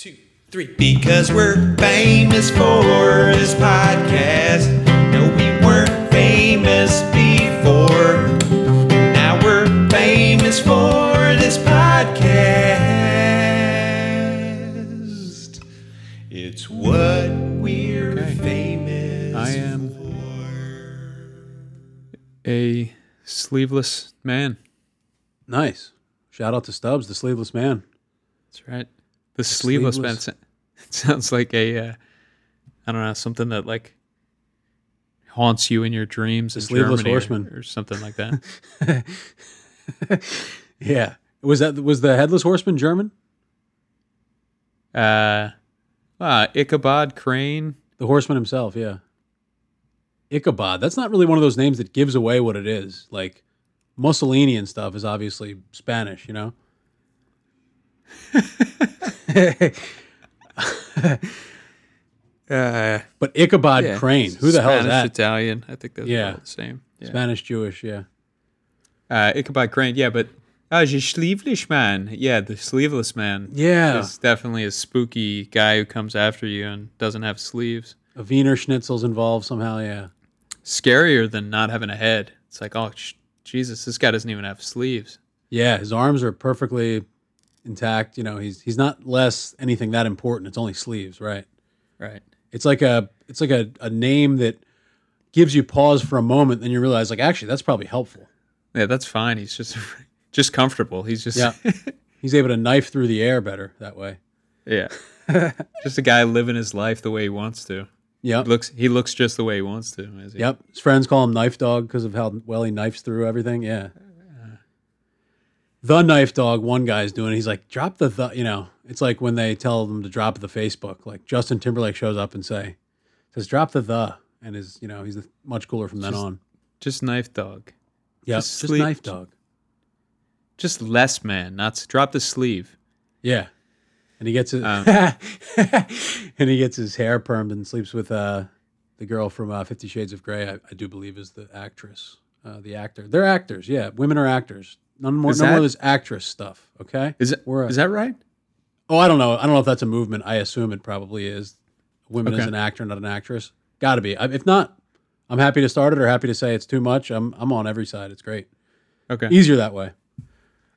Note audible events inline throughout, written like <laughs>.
two, three. Because we're famous for this podcast. No, we weren't famous before. Now we're famous for this podcast. It's what we're Okay. famous I am for. a sleeveless man. Nice. Shout out to Stubbs, the sleeveless man. That's right. The sleeveless, man. sleeveless- It sounds like a, uh, I don't know, something that like haunts you in your dreams. in sleeveless Germany or- horseman. or, something like that. <laughs> Yeah. Was that was the headless horseman German? uh, uh, Ichabod Crane. The horseman himself, yeah. Ichabod. That's not really one of those names that gives away what it is. Like Mussolini and stuff is obviously Spanish, you know? Uh, <laughs> But Ichabod yeah, Crane, who the hell is that? Italian. I think that's Yeah. the same. Yeah. Spanish Jewish, yeah. Uh, Ichabod Crane. Yeah, but uh, the sleeveless man. Yeah, the sleeveless man. Yeah. is definitely a spooky guy who comes after you and doesn't have sleeves. A Wiener Schnitzel's involved somehow, yeah. Scarier than not having a head. It's like, oh, sh- Jesus, this guy doesn't even have sleeves. Yeah, his arms are perfectly intact. You know, he's he's not less anything that important. It's only sleeves, right? Right. It's like a it's like a, a name that gives you pause for a moment, then you realize like actually that's probably helpful. Yeah, that's fine. He's just <laughs> just comfortable. He's just Yeah. <laughs> He's able to knife through the air better that way. yeah. <laughs> just a guy living his life the way he wants to. Yep. He looks he looks just the way he wants to. Yep. His friends call him Knife Dog because of how well he knifes through everything. Yeah. The Knife Dog, one guy's doing. He's like, drop the, the, you know, it's like when they tell them to drop the Facebook. Like Justin Timberlake shows up and say, says, drop the the, and is, you know, he's much cooler from then on. Just knife dog. Yep. just Just, Knife Dog. Just less man, not drop the sleeve. Yeah. And he gets his, Um, <laughs> and he gets his hair permed and sleeps with uh, the girl from uh, Fifty Shades of Grey. I, I do believe is the actress, uh, the actor. They're actors. Yeah, women are actors. None more. Is no more of this actress stuff. Okay. Is it We're a- is that right? Oh, I don't know. I don't know if that's a movement. I assume it probably is. Women Okay. an actor, not an actress. Got to be. I, if not, I'm happy to start it or happy to say it's too much. I'm I'm on every side. It's great. Okay. Easier that way.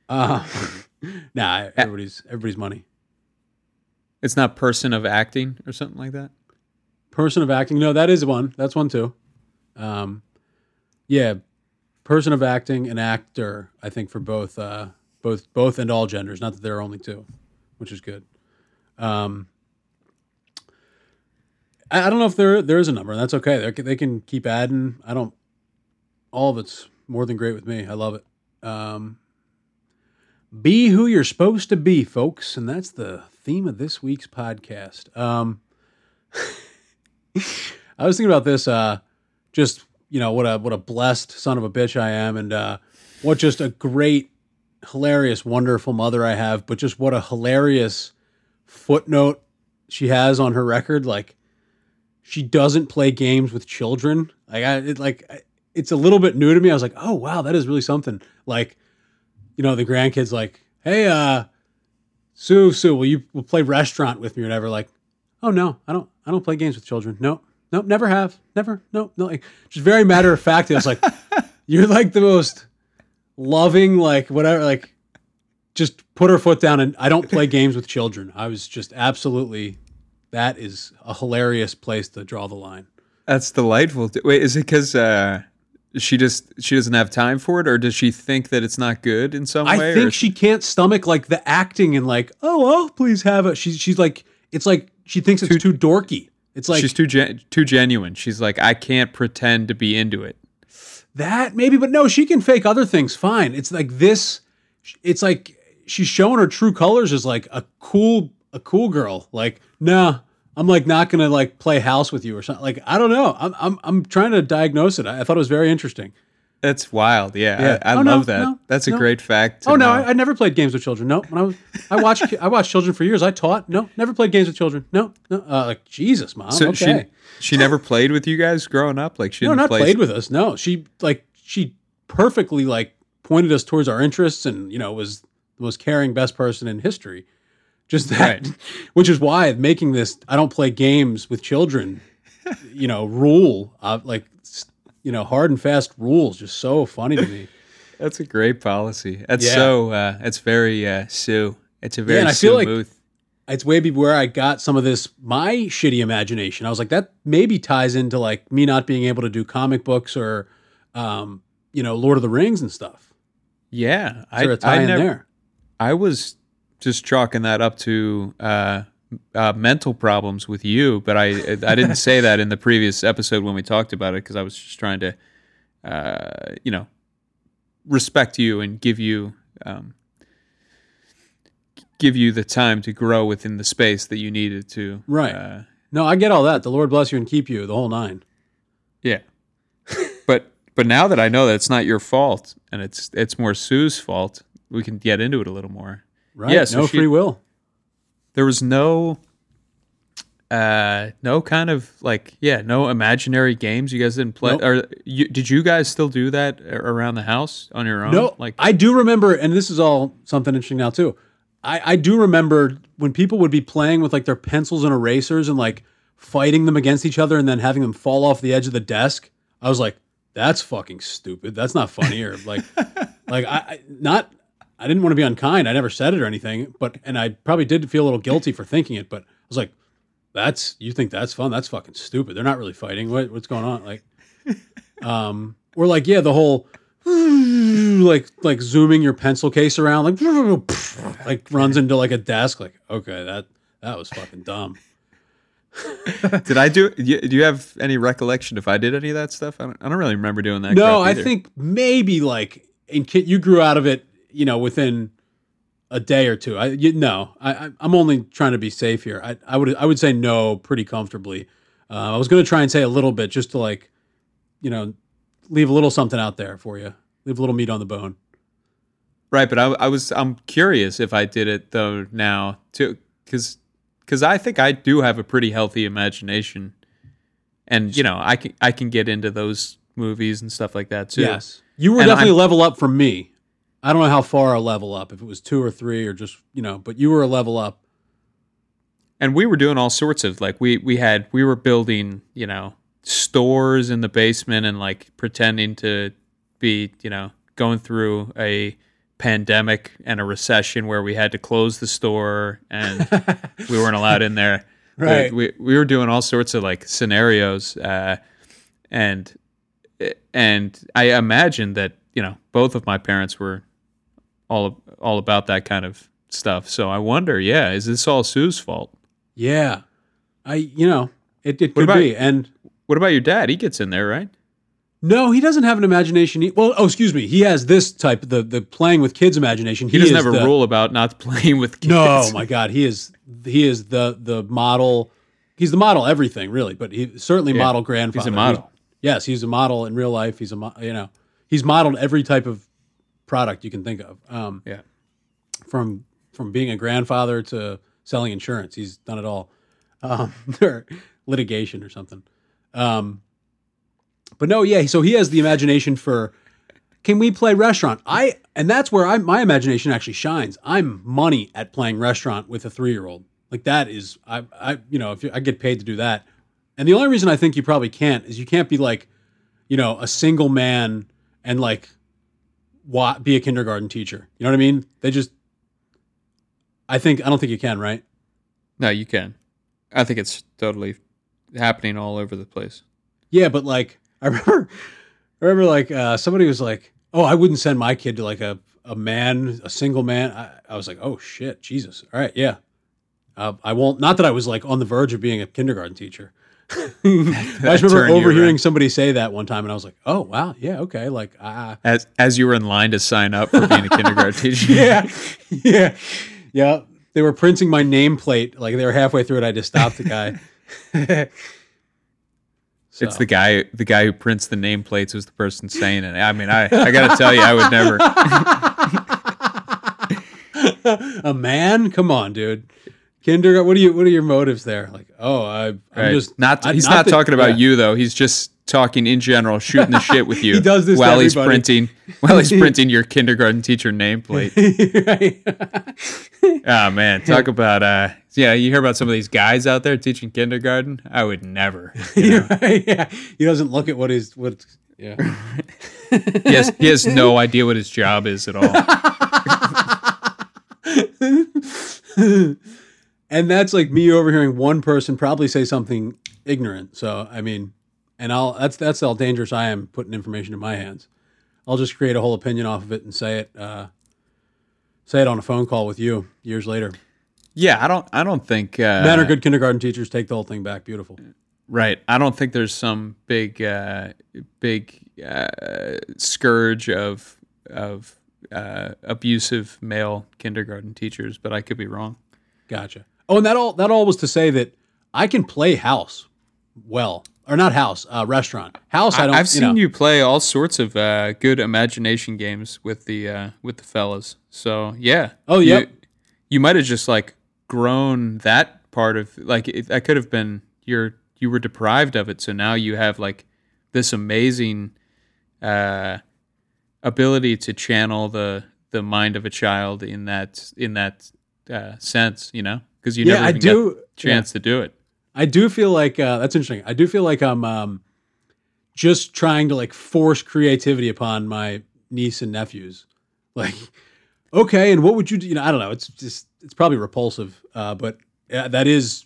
Uh, <laughs> nah, everybody's everybody's money. It's not person of acting or something like that. Person of acting. No, that is one. That's one too. Um, yeah, person of acting and actor. I think for both, uh, both, both, and all genders. Not that there are only two, which is good. Um, I, I don't know if there there is a number, and that's okay. They can, they can keep adding. I don't. All of it's more than great with me. I love it. Um, be who you're supposed to be, folks, and that's the theme of this week's podcast. Um, <laughs> I was thinking about this. Uh, just you know what a what a blessed son of a bitch I am, and uh, what just a great, hilarious, wonderful mother I have. But just what a hilarious footnote she has on her record. Like she doesn't play games with children. Like I it, like it's a little bit new to me. I was like, oh wow, that is really something. Like you know the grandkids like, hey, uh, Sue, Sue, will you will play restaurant with me or whatever? Like, oh no, I don't I don't play games with children. No, no, never have, never, no, no. Like, just very matter of fact. It was like <laughs> you're like the most loving, like whatever, like just put her foot down and I don't play <laughs> games with children. I was just absolutely that is a hilarious place to draw the line. That's delightful. Wait, is it because uh, she just she doesn't have time for it, or does she think that it's not good in some I way? I think she can't stomach like the acting and like, oh, oh, please have it. She's she's like, it's like she thinks it's too, dorky. It's like she's too gen- too genuine. She's like, I can't pretend to be into it. that maybe, but no, she can fake other things fine. It's like this. It's like she's showing her true colors as like a cool a cool girl. Like, nah, I'm like not gonna like play house with you or something. Like, I don't know. I'm I'm I'm trying to diagnose it. I, I thought it was very interesting. That's wild. Yeah, Yeah. I, I Oh, love no, that. no, That's a great fact. Oh no. I, I never played games with children. No, when I was I watched I watched children for years. I taught. No, never played games with children. No, no. Uh, like Jesus, mom. so okay. she she never played with you guys growing up. Like she no, not play. played with us. No, she like she perfectly like pointed us towards our interests, and you know was the most caring, best person in history. Just that, <laughs> which is why making this, I don't play games with children, you know, rule, uh, like, you know, hard and fast rules, just so funny to me. <laughs> That's a great policy. That's Yeah. so. Uh, it's very uh, Sue. It's a very and I feel like- smooth. It's maybe where I got some of this, my shitty imagination. I was like, that maybe ties into like me not being able to do comic books or, um, you know, Lord of the Rings and stuff. yeah, I, there a tie I in never. there? I was just chalking that up to uh, uh, mental problems with you, but I I didn't say that in the previous episode when we talked about it because I was just trying to, uh, you know, respect you and give you um, give you the time to grow within the space that you needed to. Right. Uh, No, I get all that. The Lord bless you and keep you, the whole nine. yeah. but but now that I know that it's not your fault and it's it's more Sue's fault, we can get into it a little more. Right? Yeah, so no she- free will. There was no uh no kind of like yeah no imaginary games you guys didn't play Nope. or you, did you guys still do that around the house on your own No, like I do remember, and this is all something interesting now too. I, I do remember when people would be playing with like their pencils and erasers and like fighting them against each other and then having them fall off the edge of the desk. I was like, that's fucking stupid. That's not funny or like, <laughs> like I, I not. I didn't want to be unkind. I never said it or anything, but and I probably did feel a little guilty for thinking it. But I was like, "That's you think that's fun? That's fucking stupid. They're not really fighting. What, what's going on?" Like, um, or like, yeah, the whole like like zooming your pencil case around like like runs into like a desk like okay that that was fucking dumb <laughs> did i do you- do you have any recollection if i did any of that stuff i don't, I don't really remember doing that no i think maybe like in kid you grew out of it you know within a day or two. I you, no I, i'm only trying to be safe here. I i would i would say no pretty comfortably. Uh, i was going to try and say a little bit just to like you know leave a little something out there for you. Leave a little meat on the bone. Right but I, I was i'm curious if i did it though now too because because i think i do have a pretty healthy imagination. And you know i can i can get into those movies and stuff like that too. Yes. You were And definitely I'm- level up from me. I don't know how far a level up, if it was two or three or just, you know, but you were a level up. and we were doing all sorts of like we we had we were building you know stores in the basement and like pretending to be you know going through a pandemic and a recession where we had to close the store and <laughs> we weren't allowed in there Right. we, we were doing all sorts of like scenarios uh and and i imagine that you know both of my parents were all all about that kind of stuff so i wonder yeah is this all sue's fault Yeah. I, you know, it, it could about- be. And What about your dad? He gets in there, right? no, he doesn't have an imagination. He, well, oh, excuse me. He has this type, the the playing with kids imagination. He, doesn't is have a rule about not <laughs> playing with kids. No, oh my God. He is, he is the, the model. He's the model everything, really, but he certainly Yeah. model grandfather. He's a model. yes, he's a model in real life. He's a, mo- you know, he's modeled every type of product you can think of. Um, Yeah. from from being a grandfather to selling insurance. He's done it all, um, <laughs> or litigation or something. Um, but no, yeah. So he has the imagination for. Can we play restaurant? I and that's where I my imagination actually shines. I'm money at playing restaurant with a three year old. Like that is I I you know if you, I get paid to do that. And the only reason I think you probably can't is you can't be like, you know, a single man and like, wa- be a kindergarten teacher. You know what I mean? They just I think I don't think you can, right? No, you can. I think it's totally happening all over the place. Yeah, but like I <laughs> remember I remember like uh somebody was like, "Oh, I wouldn't send my kid to like a a man, a single man." I, I was like, "Oh shit, Jesus." All right, yeah. Uh, I won't not that I was like on the verge of being a kindergarten teacher. I just remember overhearing somebody say that one time and I was like, "Oh, wow. Yeah, okay." Like ah As as you were in line to sign up for being a kindergarten <laughs> teacher. yeah, yeah, yeah. They were printing my nameplate. Like they were halfway through it. I just stopped the guy. <laughs> So, It's the guy the guy who prints the nameplates was the person saying it. I mean, I, I gotta tell you, I would never <laughs> a man. Come on, dude. Kindergarten. What are you? What are your motives there? Like, oh, I, I'm right? just not I- he's not, that- talking about yeah. you though. He's just talking in general, shooting the <laughs> shit with you. He does this while he's printing while he's <laughs> printing your kindergarten teacher nameplate. <laughs> Oh man, talk about uh yeah, you hear about some of these guys out there teaching kindergarten? I would never. you know? yeah, he doesn't look at what he's what. Yeah, he has he has no idea what his job is at all. And that's like me overhearing one person probably say something ignorant. So I mean, and I'll that's that's how dangerous I am putting information in my hands. I'll just create a whole opinion off of it and say it, uh, say it on a phone call with you years later. Yeah, I don't I don't think uh Men are good kindergarten teachers. Take the whole thing back. Beautiful. Right. I don't think there's some big, uh, big uh, scourge of of uh, abusive male kindergarten teachers, but I could be wrong. Gotcha. Oh, and that all that all was to say that I can play house well, or not house, uh, restaurant. House, I don't. I've you seen know. you play all sorts of uh, good imagination games with the uh, with the fellas. So yeah. Oh, you. You might have just like grown that part of like it, that could have been your you were deprived of it, so now you have like this amazing uh, ability to channel the the mind of a child in that in that uh, sense. You know, because you Yeah, never I do- chance to do it. I do feel like uh, that's interesting. I do feel like I'm um, just trying to like force creativity upon my niece and nephews. Like, okay, and what would you do? You know, I don't know. It's just it's probably repulsive, uh, but yeah, that is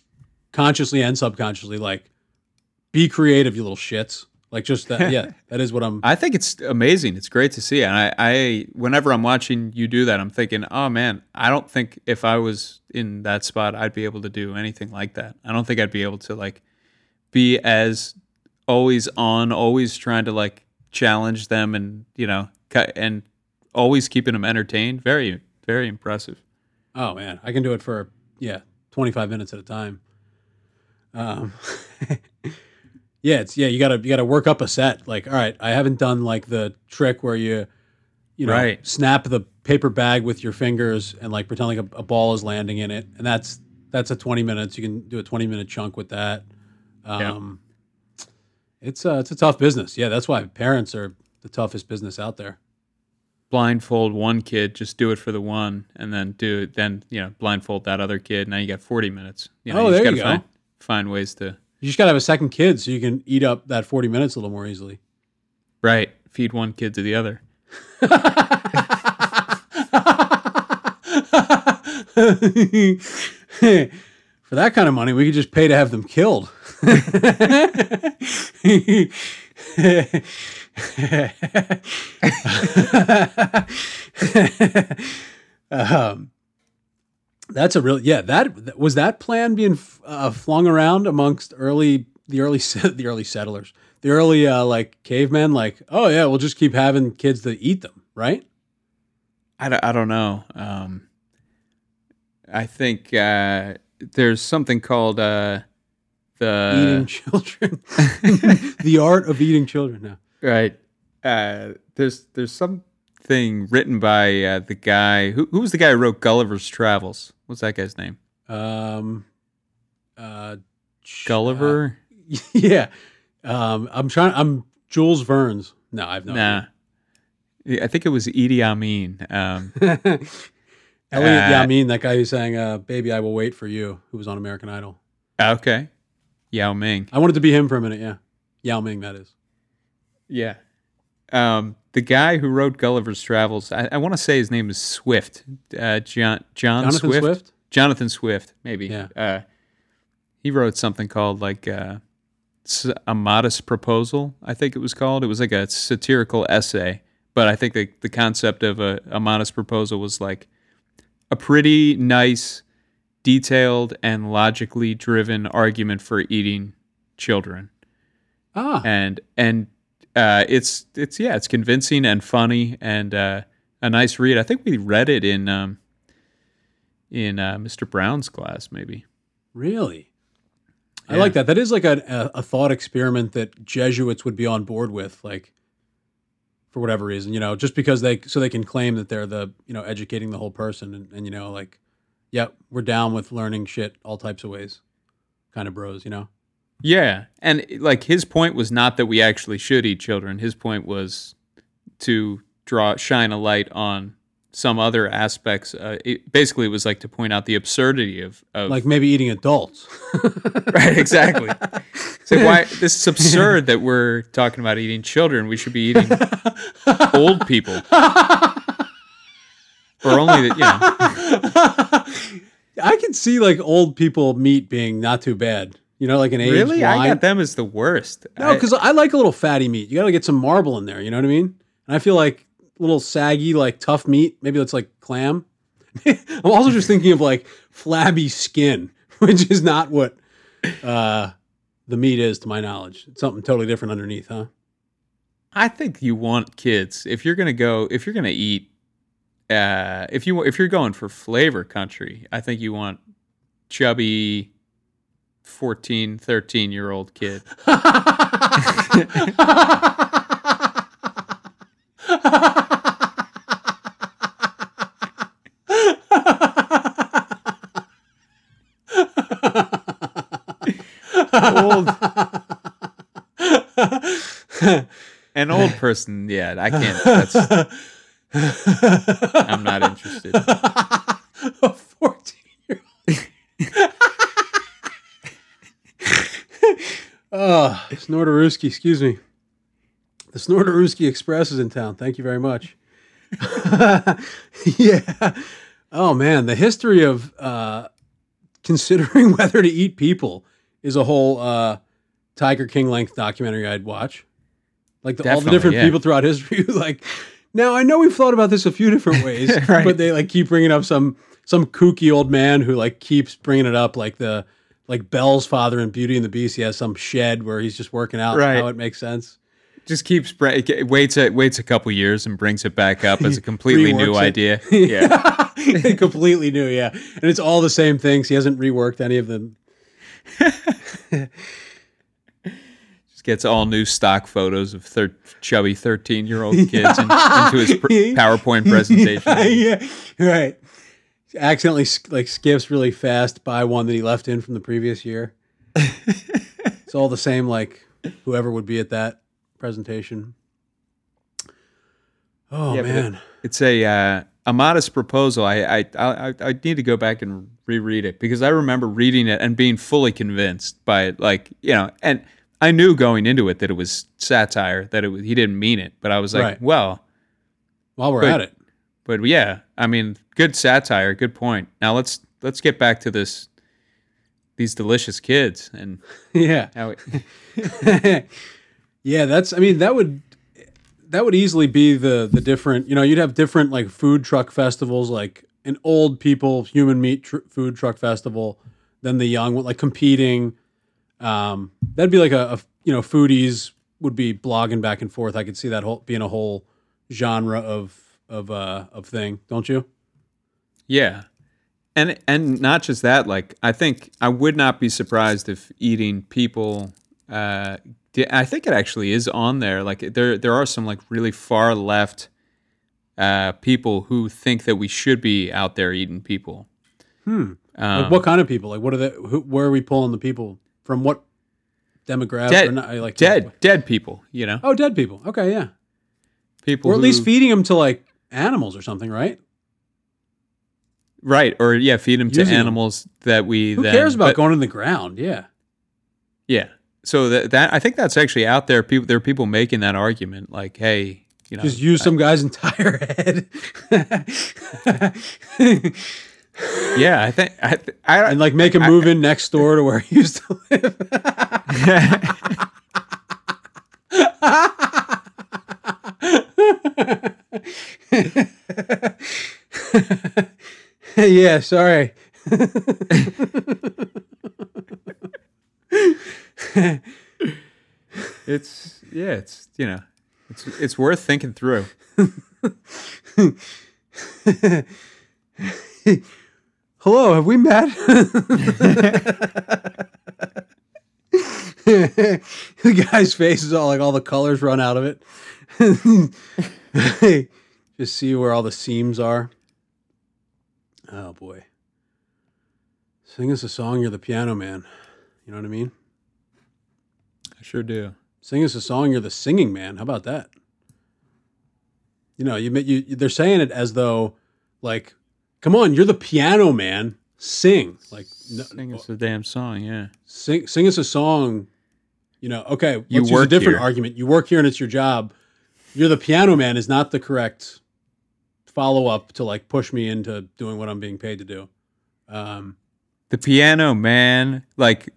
consciously and subconsciously like be creative, you little shits. Like just that. Yeah, <laughs> that is what I'm. I think it's amazing. It's great to see. And I, I, whenever I'm watching you do that, I'm thinking, oh man, I don't think if I was in that spot, I'd be able to do anything like that. I don't think I'd be able to like be as always on, always trying to like challenge them and, you know, cut and always keeping them entertained. Very, very impressive. Oh man, I can do it for yeah, 25 minutes at a time. Um <laughs> Yeah, it's yeah, you got to you got to work up a set. Like, all right, I haven't done like the trick where you you know, Right. snap the paper bag with your fingers and like pretend like a, a ball is landing in it. And that's that's a 20 minutes. You can do a 20 minute chunk with that. Um It's uh it's a tough business. Yeah, that's why parents are the toughest business out there. Blindfold one kid, just do it for the one, and then do then you know blindfold that other kid. Now you got 40 minutes. You know, Oh, just there you go. Find, find ways to You just got to have a second kid so you can eat up that 40 minutes a little more easily. Right. Feed one kid to the other. <laughs> For that kind of money, we could just pay to have them killed. <laughs> um, that's a real yeah. That was that plan being uh, flung around amongst early the early <laughs> the early settlers, the early uh, like cavemen. Like, oh yeah, we'll just keep having kids to eat them, right? I don't, I don't know. Um, I think uh, there's something called uh, the eating <laughs> children, <laughs> the art of eating children. Now, right. Uh, there's there's something written by uh, the guy who who was the guy who wrote Gulliver's Travels. What's that guy's name? um, uh, Gulliver. uh, <laughs> yeah. Um, I'm trying. I'm Jules Verne's. No, I've no. nah. Yeah, I think it was Idi Amin. Um. <laughs> Elliott Uh, Yamin, that guy who sang uh, "Baby, I Will Wait for You," who was on American Idol. okay. Yao Ming. I wanted to be him for a minute. Yeah, Yao Ming, that is. Yeah. Um, the guy who wrote Gulliver's Travels, I, I want to say his name is Swift. Uh, John John Jonathan Swift? Swift? Jonathan Swift, maybe. Yeah. Uh, he wrote something called like uh, a modest proposal. I think it was called. It was like a satirical essay, but I think the the concept of a, a modest proposal was like a pretty nice, detailed, and logically driven argument for eating children Ah, and and uh, it's it's yeah, it's convincing and funny and uh, a nice read. I think we read it in um, in uh, Mr. Brown's class, maybe. really? I like that. That is like a, a, a thought experiment that Jesuits would be on board with, like for whatever reason, you know, just because they so they can claim that they're the you know educating the whole person, and, and you know, like, yeah, we're down with learning shit all types of ways, kind of bros, you know. Yeah, and like his point was not that we actually should eat children. His point was to draw shine a light on some other aspects. Uh, it basically it was like to point out the absurdity of, of Like maybe eating adults. <laughs> right exactly. So why this is absurd that we're talking about eating children? We should be eating <laughs> old people, or only that you know. <laughs> I can see like old people meat being not too bad. You know, like an aged Really, wine. I got them as the worst. No, I- because I, like a little fatty meat. You got to get some marble in there. You know what I mean? And I feel like little saggy, like tough meat. Maybe that's like clam. <laughs> I'm also just thinking of like flabby skin, <laughs> which is not what uh, the meat is, to my knowledge. It's something totally different underneath, huh? I think you want kids if you're gonna go if you're gonna eat uh, if you if you're going for flavor country. I think you want chubby 14, 13 year old kid. <laughs> old an old <laughs> person. Yeah, I can't. That's, I'm not interested. a 14 year old. oh, Snordarooski, excuse me. The Snordarooski Express is in town. Thank you very much. <laughs> yeah. Oh, man. The history of uh, considering <laughs> whether to eat people is a whole uh, Tiger King length documentary I'd watch. Like the, all the different yeah. people throughout history. <laughs> like, now I know we've thought about this a few different ways, Right. but they like keep bringing up some some kooky old man who like keeps bringing it up, like the like Belle's father in Beauty and the Beast. He has some shed where he's just working out. Right. How it makes sense. Just keeps waits a, waits a couple years and brings it back up as a <laughs> completely new it. idea. <laughs> Yeah, <laughs> completely new, yeah. And it's all the same things. He hasn't reworked any of them. just gets all new stock photos of thir- chubby thirteen year old kids in, into his pr- PowerPoint presentation. yeah, right. Accidentally like skips really fast by one that he left in from the previous year. <laughs> it's all the same, like whoever would be at that presentation. Oh Yeah, but it- man, It's a uh, a modest proposal. I I, I I need to go back and reread it because I remember reading it and being fully convinced by it. Like you know, and I knew going into it that it was satire, that it was, he didn't mean it. But I was like, Right. well, while we're but- at it, but yeah, I mean, good satire, good point. Now let's let's get back to this these delicious kids and <laughs> yeah, it, <laughs> yeah. That's. I mean, that would that would easily be the the different. You know, you'd have different like food truck festivals, like an old people human meat tr- food truck festival, then the young one, like competing. Um, that'd be like a, a you know foodies would be blogging back and forth. I could see that whole being a whole genre of of uh of thing, don't you? Yeah. And and not just that, like I think I would not be surprised if eating people uh I think it actually is on there. Like there there are some like really far left uh people who think that we should be out there eating people. Hmm. Um, like what kind of people? Like what are the who, where are we pulling the people from? What demographic? Dead- or not, like dead dead people, you know. Oh, dead people. Okay, yeah. People Or at least feeding them to like animals or something, right? Right or yeah, feed them to Using animals that we Who then cares about but- going in the ground? Yeah. Yeah. So that, that I think that's actually out there. People there are people making that argument, like, hey, you know, Just use some guy's entire <laughs> head. yeah, I think I, I and like make him move in next door to where he used to live. <laughs> <laughs> <laughs> yeah, sorry. <laughs> it's yeah, it's you know, it's it's worth thinking through. <laughs> Hello, have we met? the guy's face is all like all the colors run out of it. Just see where all the seams are. Oh boy. Sing us a song, you're the piano man. You know what I mean? I sure do. Sing us a song. You're the singing man. How about that? You know, you, you they're saying it as though, like, come on, you're the piano man. Sing, like, no, Sing us oh. a damn song, yeah. sing, sing us a song. You know, okay, You use a different here. argument. You work here and it's your job. You're the piano man is not the correct follow up to like push me into doing what I'm being paid to do. Um, The piano man, like,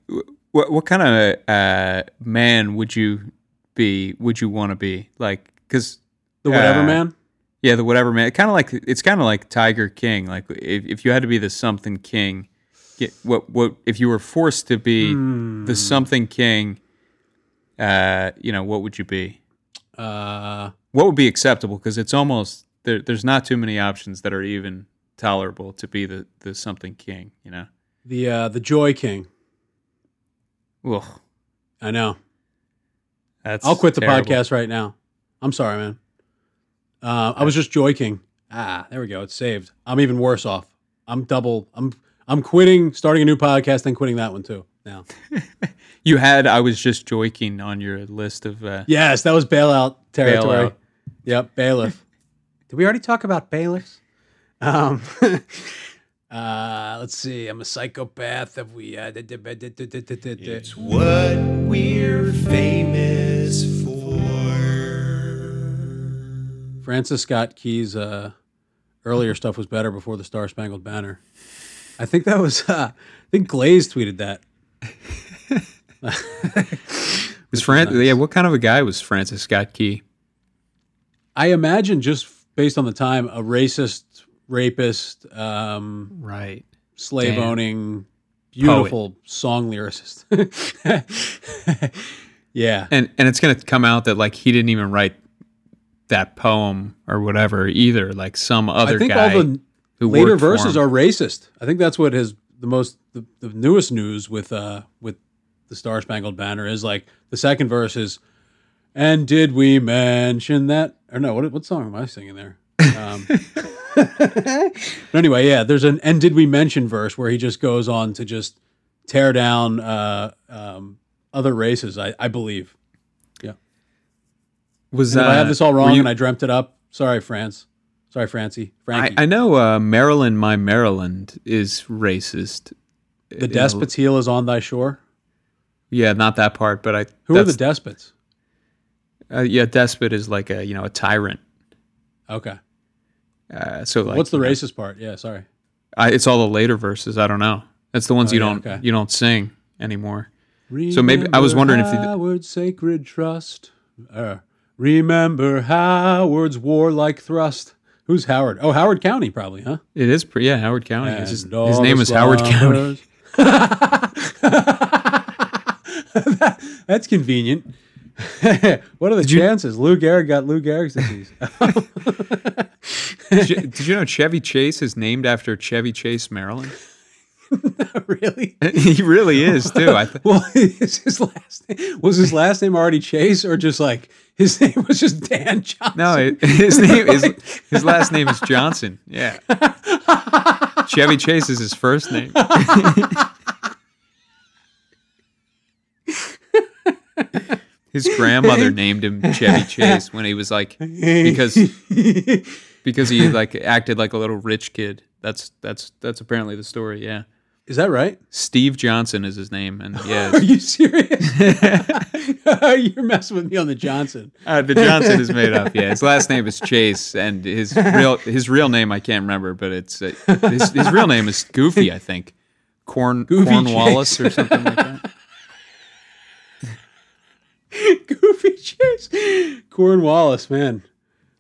what what kind of uh, man would you be? Would you want to be like? Because the whatever Uh, man. yeah, the whatever man. Kind of like it's kind of like Tiger King. Like if, if you had to be the something king, get, what what if you were forced to be Hmm. the something king? Uh, you know, what would you be? Uh, What would be acceptable? Because it's almost there, there's not too many options that are even tolerable to be the the something king. You know. the uh, the Joy King. Ugh, I know. that's I'll quit the terrible. podcast right now. I'm sorry, man. Uh, I was just Joy King. Ah, there we go. It's saved. I'm even worse off. I'm double. I'm I'm quitting, starting a new podcast, and quitting that one too. Now, <laughs> You had I was just joking on your list of uh, yes, that was bailout territory. Bailout. Yep, bailiff. Did we already talk about bailiffs? Um, <laughs> uh, let's see. I'm a psychopath. Have we? Uh, da, da, da, it's what we're famous for. Francis Scott Key's uh, earlier stuff was better before the Star Spangled Banner. I think that was. <laughs> Uh, I think Glaze tweeted that. <laughs> was Fran- nice. Yeah, what kind of a guy was Francis Scott Key? I imagine just based on the time, a racist, rapist, um, Right. slave Damn. owning, beautiful song lyricist. <laughs> yeah. And and it's gonna come out that like he didn't even write that poem or whatever either. Like some other I think guy all the later verses are racist. I think that's what his the most the, the newest news with uh with the Star Spangled Banner is like the second verse is and did we mention that or no what what song am I singing there? Um, but anyway, yeah, there's an and did we mention verse where he just goes on to just tear down uh, um, other races. I, I believe. Yeah. Was I have this all wrong you- and I dreamt it up, sorry, France. Sorry, Francie. I, Frankie. I know uh, Maryland, my Maryland is racist. the despot's heel is on thy shore. Yeah, not that part, but I. Who are the despots? Uh, yeah, despot is like a you know a tyrant. Okay. Uh, so like, What's the you know, racist part? Yeah, sorry. I, it's all the later verses. I don't know. That's the ones Oh, you yeah, don't okay. you don't sing anymore. So maybe- I was Remember wondering if you- Howard's sacred trust. Uh, remember Howard's warlike thrust. Who's Howard? Oh, Howard County, probably, huh? It is, pre- yeah, Howard County. It's just- And all his the name is Howard County. <laughs> slumbers. That's convenient. <laughs> what are the chances? Lou Gehrig got Lou Gehrig's disease. <laughs> did, you, did you know Chevy Chase is named after Chevy Chase, Maryland? <laughs> really? he really is too. I th- Well, is his last name was his last name already Chase, or just like his name was just Dan Johnson? no, it, his name is his last name is Johnson. Yeah, Chevy Chase is his first name. His grandmother <laughs> named him Chevy Chase when he was like because <laughs> because he like acted like a little rich kid. That's that's that's apparently the story. Yeah, is that right? Steve Johnson is his name, and <laughs> yeah, Are you serious? You're messing with me on the Johnson. Uh, the Johnson is made up. Yeah, his last name is Chase, and his real his real name I can't remember, but it's uh, his, his real name is Goofy, I think. Corn Goofy Cornwallis Chase. or something like that. <laughs> Goofy Chase. Cornwallis, man.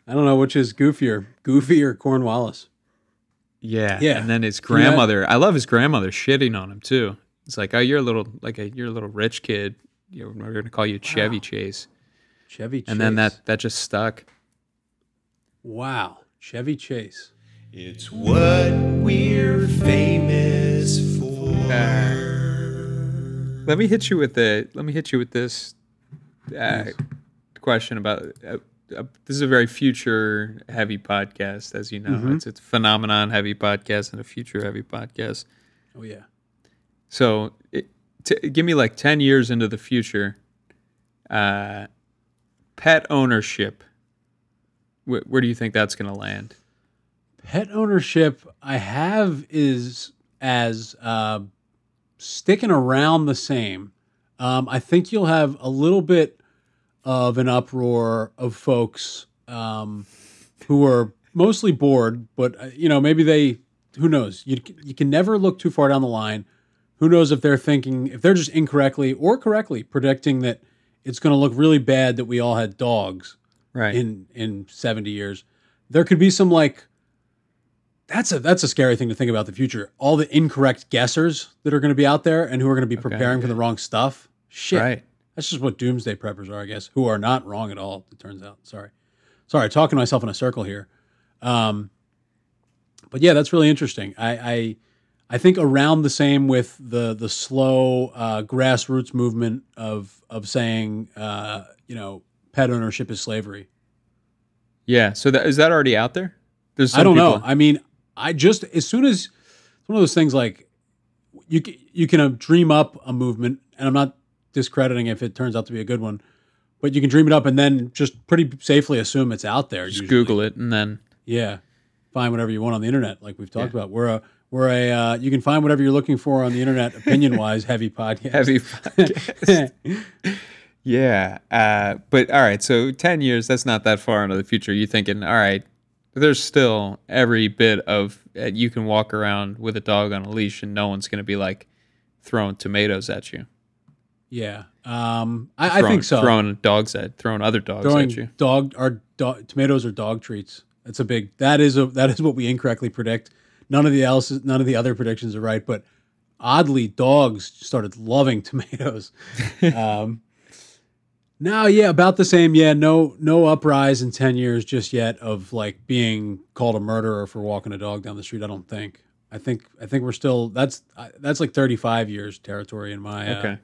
I don't know which is goofier, Goofy or Cornwallis. Yeah, Yeah. And then his Can you not- grandmother. I love his grandmother shitting on him too. It's like, oh, you're a little like a you're a little rich kid. You know, we're gonna call you Chevy Chase, Chevy Chase. and then that that just stuck. Wow. Chevy Chase. It's what we're famous uh, for. Let me hit you with the. Let me hit you with this uh, question about. Uh, uh, this is a very future heavy podcast, as you know. It's it's a phenomenon heavy podcast and a future heavy podcast. Oh yeah. So, it, t- give me like ten years into the future. Uh, pet ownership. Wh- where do you think that's going to land? Pet ownership, I have is as uh, sticking around the same. Um, I think you'll have a little bit of an uproar of folks um, who are mostly bored, but uh, you know maybe they. Who knows? You you can never look too far down the line. Who knows if they're thinking if they're just incorrectly or correctly predicting that it's going to look really bad that we all had dogs Right. in in 70 years there could be some like that's a that's a scary thing to think about the future all the incorrect guessers that are going to be out there and who are going to be preparing for the wrong stuff shit Right. that's just what doomsday preppers are i guess who are not wrong at all it turns out sorry sorry talking to myself in a circle here um but yeah that's really interesting i i I think around the same with the the slow uh, grassroots movement of of saying uh, you know pet ownership is slavery. yeah. So that is that already out there? There's I don't know. I mean, I just as soon as it's one of those things like you you can dream up a movement, and I'm not discrediting if it turns out to be a good one, but you can dream it up and then just pretty safely assume it's out there. Just usually. Google it and then Yeah, find whatever you want on the internet, like we've talked about. We're a we're a uh, you can find whatever you're looking for on the internet, opinion wise, heavy podcast. <laughs> heavy podcast. <laughs> yeah. Uh, but all right. So 10 years, that's not that far into the future. You thinking, all right, there's still every bit of uh, you can walk around with a dog on a leash and no one's going to be like throwing tomatoes at you. Yeah, um, I, I think so. Throwing dogs at, throwing other dogs throwing at you. dog our dog, tomatoes are dog treats. That's a big. That is a that is what we incorrectly predict. None of the else, none of the other predictions are right. But oddly, dogs started loving <laughs> tomatoes. um, now, yeah, about the same. Yeah, no, no uprise in ten years just yet of like being called a murderer for walking a dog down the street. I don't think. I think I think we're still that's that's like thirty five years territory in my uh, Okay.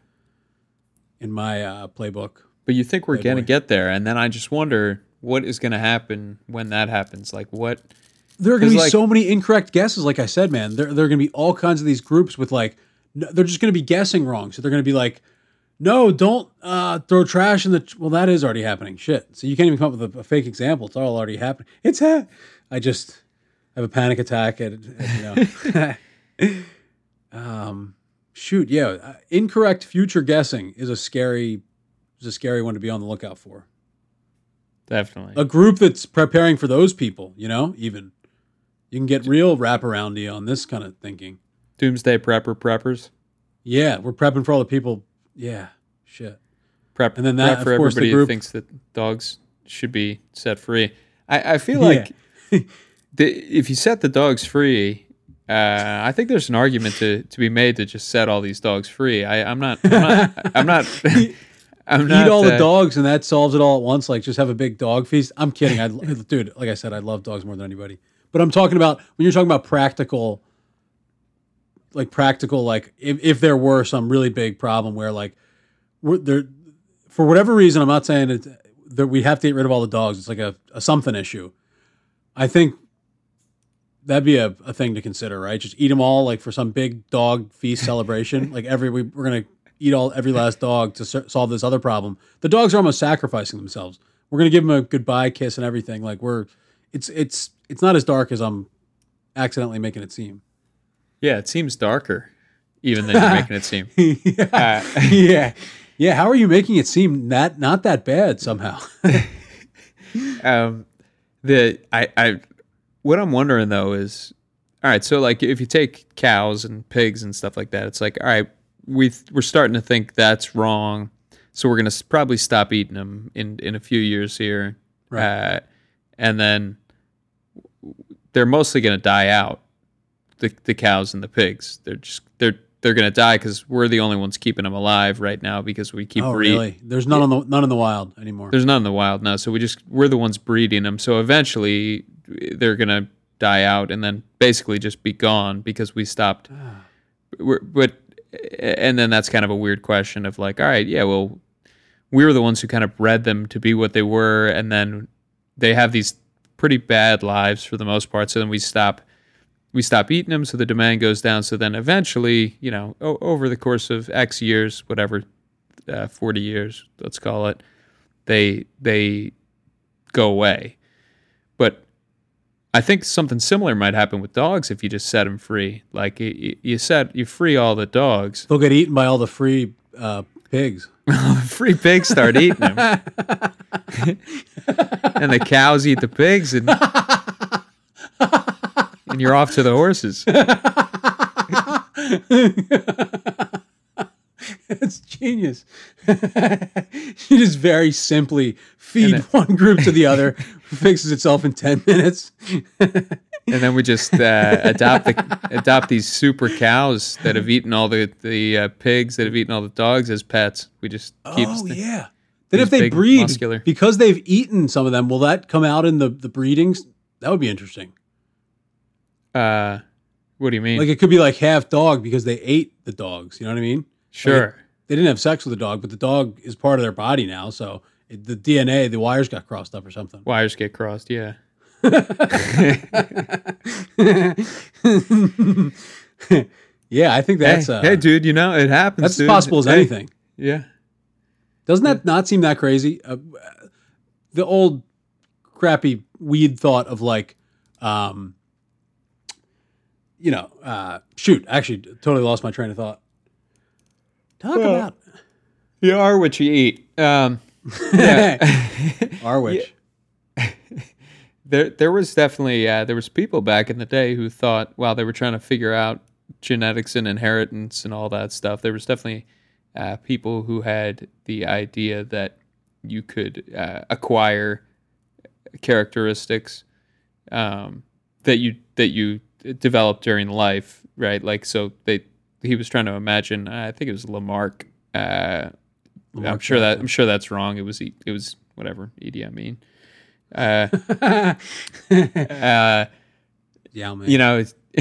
In my uh, playbook. But you think we're going to get there. And then I just wonder what is going to happen when that happens. Like, what? There are going to be like- so many incorrect guesses. Like I said, man, there, there are going to be all kinds of these groups with like, they're just going to be guessing wrong. So they're going to be like, no, don't uh, throw trash in the. Tr-. Well, that is already happening. Shit. So you can't even come up with a, a fake example. It's all already happening. It's ha- I just have a panic attack at, at you know. <laughs> um, shoot, yeah, uh, incorrect future guessing is a scary, is a scary one to be on the lookout for. Definitely. A group that's preparing for those people, you know, even you can get real wraparoundy on this kind of thinking. Doomsday prepper preppers. Yeah, we're prepping for all the people. Yeah, shit. prep And then that, for of course, everybody who group- thinks that dogs should be set free. I, I feel like <laughs> the, if you set the dogs free, uh, I think there's an argument to, to be made to just set all these dogs free. I, I'm not. I'm not. I'm not. <laughs> <laughs> I'm not Eat all the uh, dogs and that solves it all at once. Like just have a big dog feast. I'm kidding. I, <laughs> dude, like I said, I love dogs more than anybody. But I'm talking about when you're talking about practical, like practical, like if, if there were some really big problem where like we're there for whatever reason, I'm not saying that we have to get rid of all the dogs. It's like a, a something issue. I think that'd be a, a thing to consider, right? Just eat them all like for some big dog feast celebration. <laughs> like every we, we're gonna eat all every last dog to ser- solve this other problem. The dogs are almost sacrificing themselves. We're gonna give them a goodbye kiss and everything. Like we're it's it's it's not as dark as I'm accidentally making it seem. Yeah, it seems darker, even than you're making it seem. <laughs> yeah. <laughs> yeah. Yeah, how are you making it seem not not that bad somehow? um, the I, I what I'm wondering though is all right. So like if you take cows and pigs and stuff like that, it's like all right, we we're starting to think that's wrong, so we're gonna probably stop eating them in in a few years here, Right. uh, and then they're mostly gonna die out. The the cows and the pigs, they're just they're they're gonna die because we're the only ones keeping them alive right now because we keep oh, breeding. really? There's none on the none in the wild anymore. There's none in the wild now, so we just we're the ones breeding them. So eventually, they're gonna die out and then basically just be gone because we stopped. Ah. We're, but and then that's kind of a weird question of like, all right, yeah, well, we were the ones who kind of bred them to be what they were, and then they have these pretty bad lives for the most part. So then we stop. We stop eating them, so the demand goes down. So then eventually, you know, o- over the course of X years, whatever, uh, 40 years, let's call it, they they go away. But I think something similar might happen with dogs if you just set them free. Like you, you set you free all the dogs, They'll get eaten by all the free uh, pigs. <laughs> free pigs start eating them, <laughs> <laughs> and the cows eat the pigs, and and you're off to the horses. <laughs> That's genius. <laughs> you just very simply feed And one group to the other, <laughs> fixes itself in 10 minutes. and then we just uh, adopt the, adopt these super cows that have eaten all the the uh, pigs that have eaten all the dogs as pets. We just keep oh, yeah. Then if they breed, muscular- because they've eaten some of them, will that come out in the, the breedings? That would be interesting. Uh, what do you mean? Like it could be like half dog because they ate the dogs. You know what I mean? sure. They didn't have sex with the dog, but the dog is part of their body now. So it, the DNA, the wires got crossed up or something. Wires get crossed. Yeah. <laughs> yeah, I think that's hey, uh, hey, dude, you know it happens. that's as possible as Hey, anything. Yeah. Doesn't that not seem that crazy? Uh, the old crappy weed thought of like, um, you know, uh, shoot, actually, totally lost my train of thought. Talk Well, about You are what you eat. Um, yeah. <laughs> Arwich. <laughs> there there was definitely uh, there was people back in the day who thought while they were trying to figure out genetics and inheritance and all that stuff there was definitely uh, people who had the idea that you could uh, acquire characteristics um, that you that you developed during life right? Like so they he was trying to imagine I think it was Lamarck uh, I'm sure that I'm sure that's wrong. It was it was whatever Idi Amin <laughs> uh, uh, Yeah, man. you know, <laughs>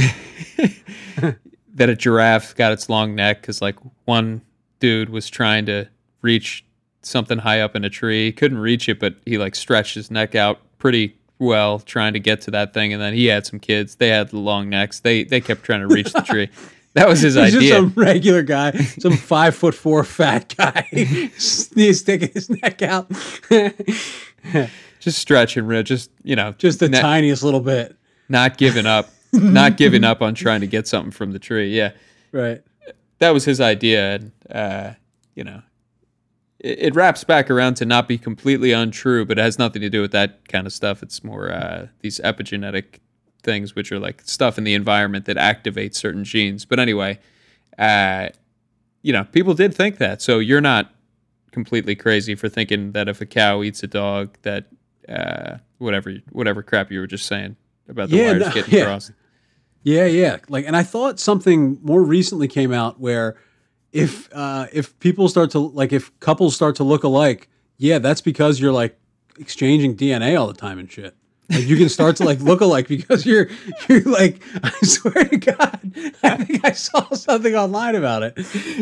that a giraffe got its long neck because like one dude was trying to reach something high up in a tree, couldn't reach it, but he like stretched his neck out pretty well trying to get to that thing, and then he had some kids. They had long necks. They they kept trying to reach the <laughs> tree. That was his He's just idea. some regular guy, some five foot four fat guy. <laughs> He's sticking his neck out just stretching, real, just you know, just the not, tiniest little bit. not giving up, not giving up on trying to get something from the tree. Yeah. <laughs> Right. that was his idea and uh, you know it, it wraps back around to not be completely untrue but it has nothing to do with that kind of stuff it's more uh, these epigenetic things which are like stuff in the environment that activates certain genes but anyway uh, you know people did think that so you're not completely crazy for thinking that if a cow eats a dog that uh, whatever whatever crap you were just saying about the Yeah, wires no, getting yeah. crossed Yeah, yeah. Like, and I thought something more recently came out where if uh, if people start to like if couples start to look alike, yeah, that's because you're like exchanging DNA all the time and shit. Like you can start to like look alike because you're you're like <laughs> I swear to God, I think I saw something online about it.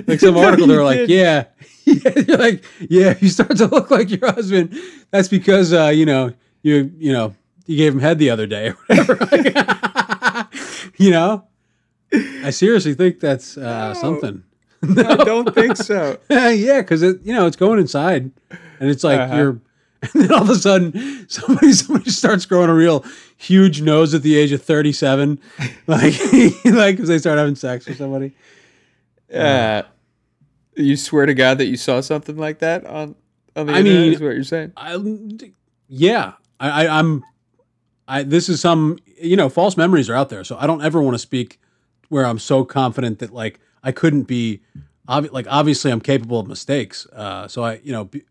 Like some <laughs> article, they were like, yeah, <laughs> yeah, you're like, yeah, if you start to look like your husband, that's because uh, you know you you know you gave him head the other day or whatever. you know, I seriously think that's uh, something. <laughs> i don't think so <laughs> yeah, because it you know it's going inside, and it's like Uh-huh. you're, <laughs> and then all of a sudden somebody somebody starts growing a real huge nose at the age of thirty seven, like like because they start having sex with somebody. Uh, you swear to God that you saw something like that on on the I internet? mean- is what you're saying? I, yeah, I, I, I'm. I this is some you know false memories are out there, so I don't ever want to speak where I'm so confident that like I couldn't be, obvi- like obviously I'm capable of mistakes. Uh, so I you know, be,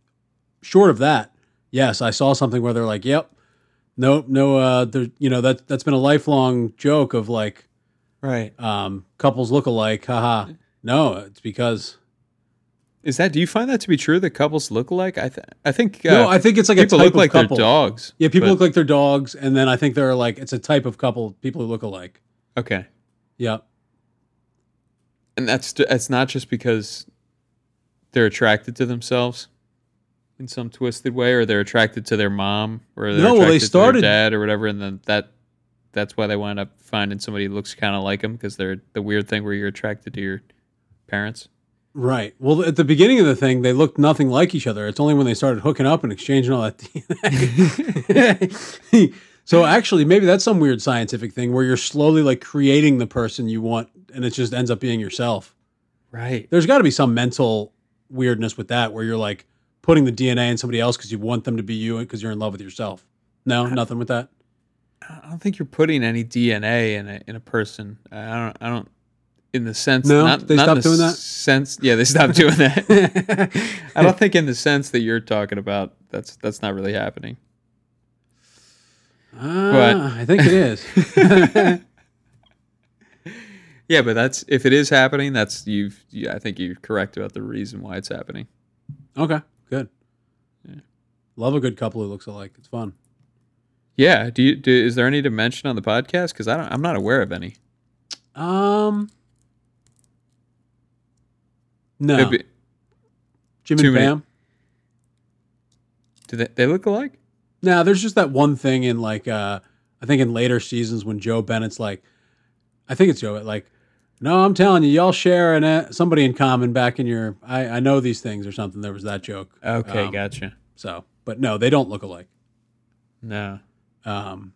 short of that, yes, I saw something where they're like, yep, no, no, uh, there, you know that that's been a lifelong joke of like Right. um, couples look alike, haha. No, it's because Is that? Do you find that to be true that couples look alike? I th- I think uh, no, I think it's like a people type look of like couple. dogs. Yeah, people but- look like they're dogs, and then I think they're like it's a type of couple, people who look alike. okay, Yeah. And that's that's not just because they're attracted to themselves in some twisted way, or they're attracted to their mom, or they're No, well, they attracted to started- their dad, or whatever, and then that that's why they wind up finding somebody who looks kind of like them because they're the weird thing where you're attracted to your parents. Right. Well, at the beginning of the thing, they looked nothing like each other. It's only when they started hooking up and exchanging all that <laughs> DNA. <laughs> so actually, maybe that's some weird scientific thing where you're slowly like creating the person you want, and it just ends up being yourself. Right. There's got to be some mental weirdness with that where you're like putting the DNA in somebody else because you want them to be you because you're in love with yourself. No, nothing with that. I don't think you're putting any DNA in a in a person. I don't. I don't. In the sense, No? not, They not stopped the doing that? Sense, yeah, they stopped doing that. <laughs> <laughs> I don't think in the sense that you're talking about. That's that's not really happening. Ah, I think it is. <laughs> Yeah, but that's if it is happening. That's you've. Yeah, I think you're correct about the reason why it's happening. okay, good. Love a good couple who looks alike. It's fun. Yeah. Do you? Do, is there any to mention on the podcast? Because I don't. I'm not aware of any. Um, no. Jim and many- Pam. do they? They look alike. Now, there's just that one thing in like uh I think in later seasons when Jo Bennett's like, I think it's Jo like, no, I'm telling you, y'all share an, uh, somebody in common back in your. I I know these things or something. There was that joke. Okay, Um, gotcha. So, but no, they don't look alike. No. Um,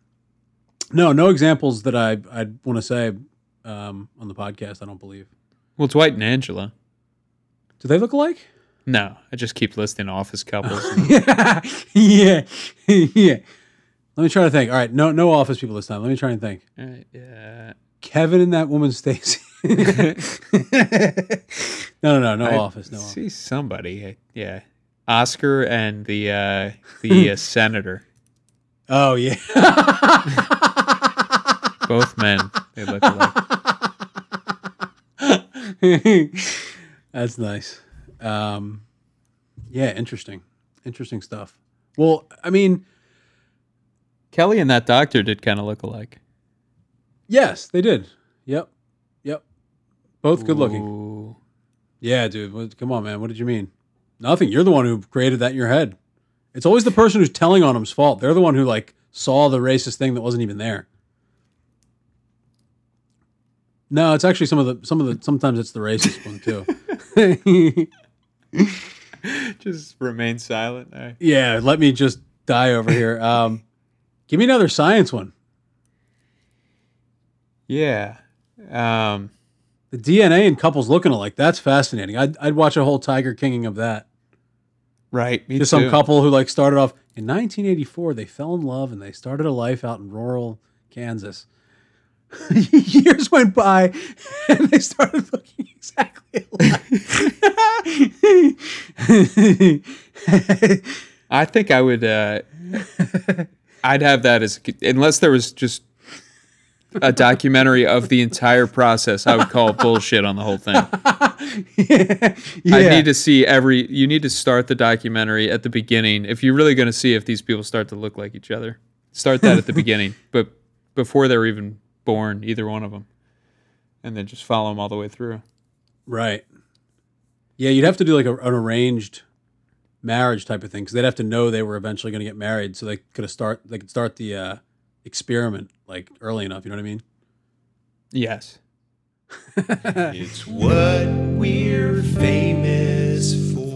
no, no examples that I I'd want to say um, on the podcast. I don't believe. Well, Dwight and Angela. Do they look alike? No, I just keep listing office <laughs> couples. yeah, yeah, <laughs> yeah. Let me try to think. All right, no, no office people this time. Let me try and think. Yeah. Kevin and that woman Stacy. <laughs> no, no, no, no I office, no office. See somebody. uh, Yeah. Oscar and the uh, the uh, senator. Oh yeah. Both men. They look alike. That's nice. Um, yeah, interesting, interesting stuff. Well, I mean, Kelly and that doctor did kind of look alike. yes, they did. Yep, yep. Both good looking. Yeah, dude. What, come on, man. What did you mean? Nothing. You're the one who created that in your head. It's always the person who's telling on him's fault. They're the one who like saw the racist thing that wasn't even there. No, it's actually some of the some of the sometimes it's the racist one too. <laughs> <laughs> <laughs> Just remain silent. Right. yeah, let me just die over here. <laughs> Um, give me another science one. Yeah. Um, The DNA in couples looking alike. That's fascinating. I'd, I'd watch a whole Tiger Kinging of that. right. Me Just too. some couple who like started off in 1984. They fell in love and they started a life out in rural Kansas. <laughs> Years went by <laughs> and they started looking exactly alike. <laughs> I think I would. Uh, I'd have that as unless there was just a documentary of the entire process. I would call bullshit on the whole thing. yeah. I need to see every. You need to start the documentary at the beginning if you're really going to see if these people start to look like each other. Start that at the beginning, but before they're even born, either one of them, and then just follow them all the way through. Right. Yeah, you'd have to do like a, an arranged marriage type of thing because they'd have to know they were eventually going to get married, so they could have start they could start the uh, experiment like early enough. You know what I mean? Yes. It's what we're famous for.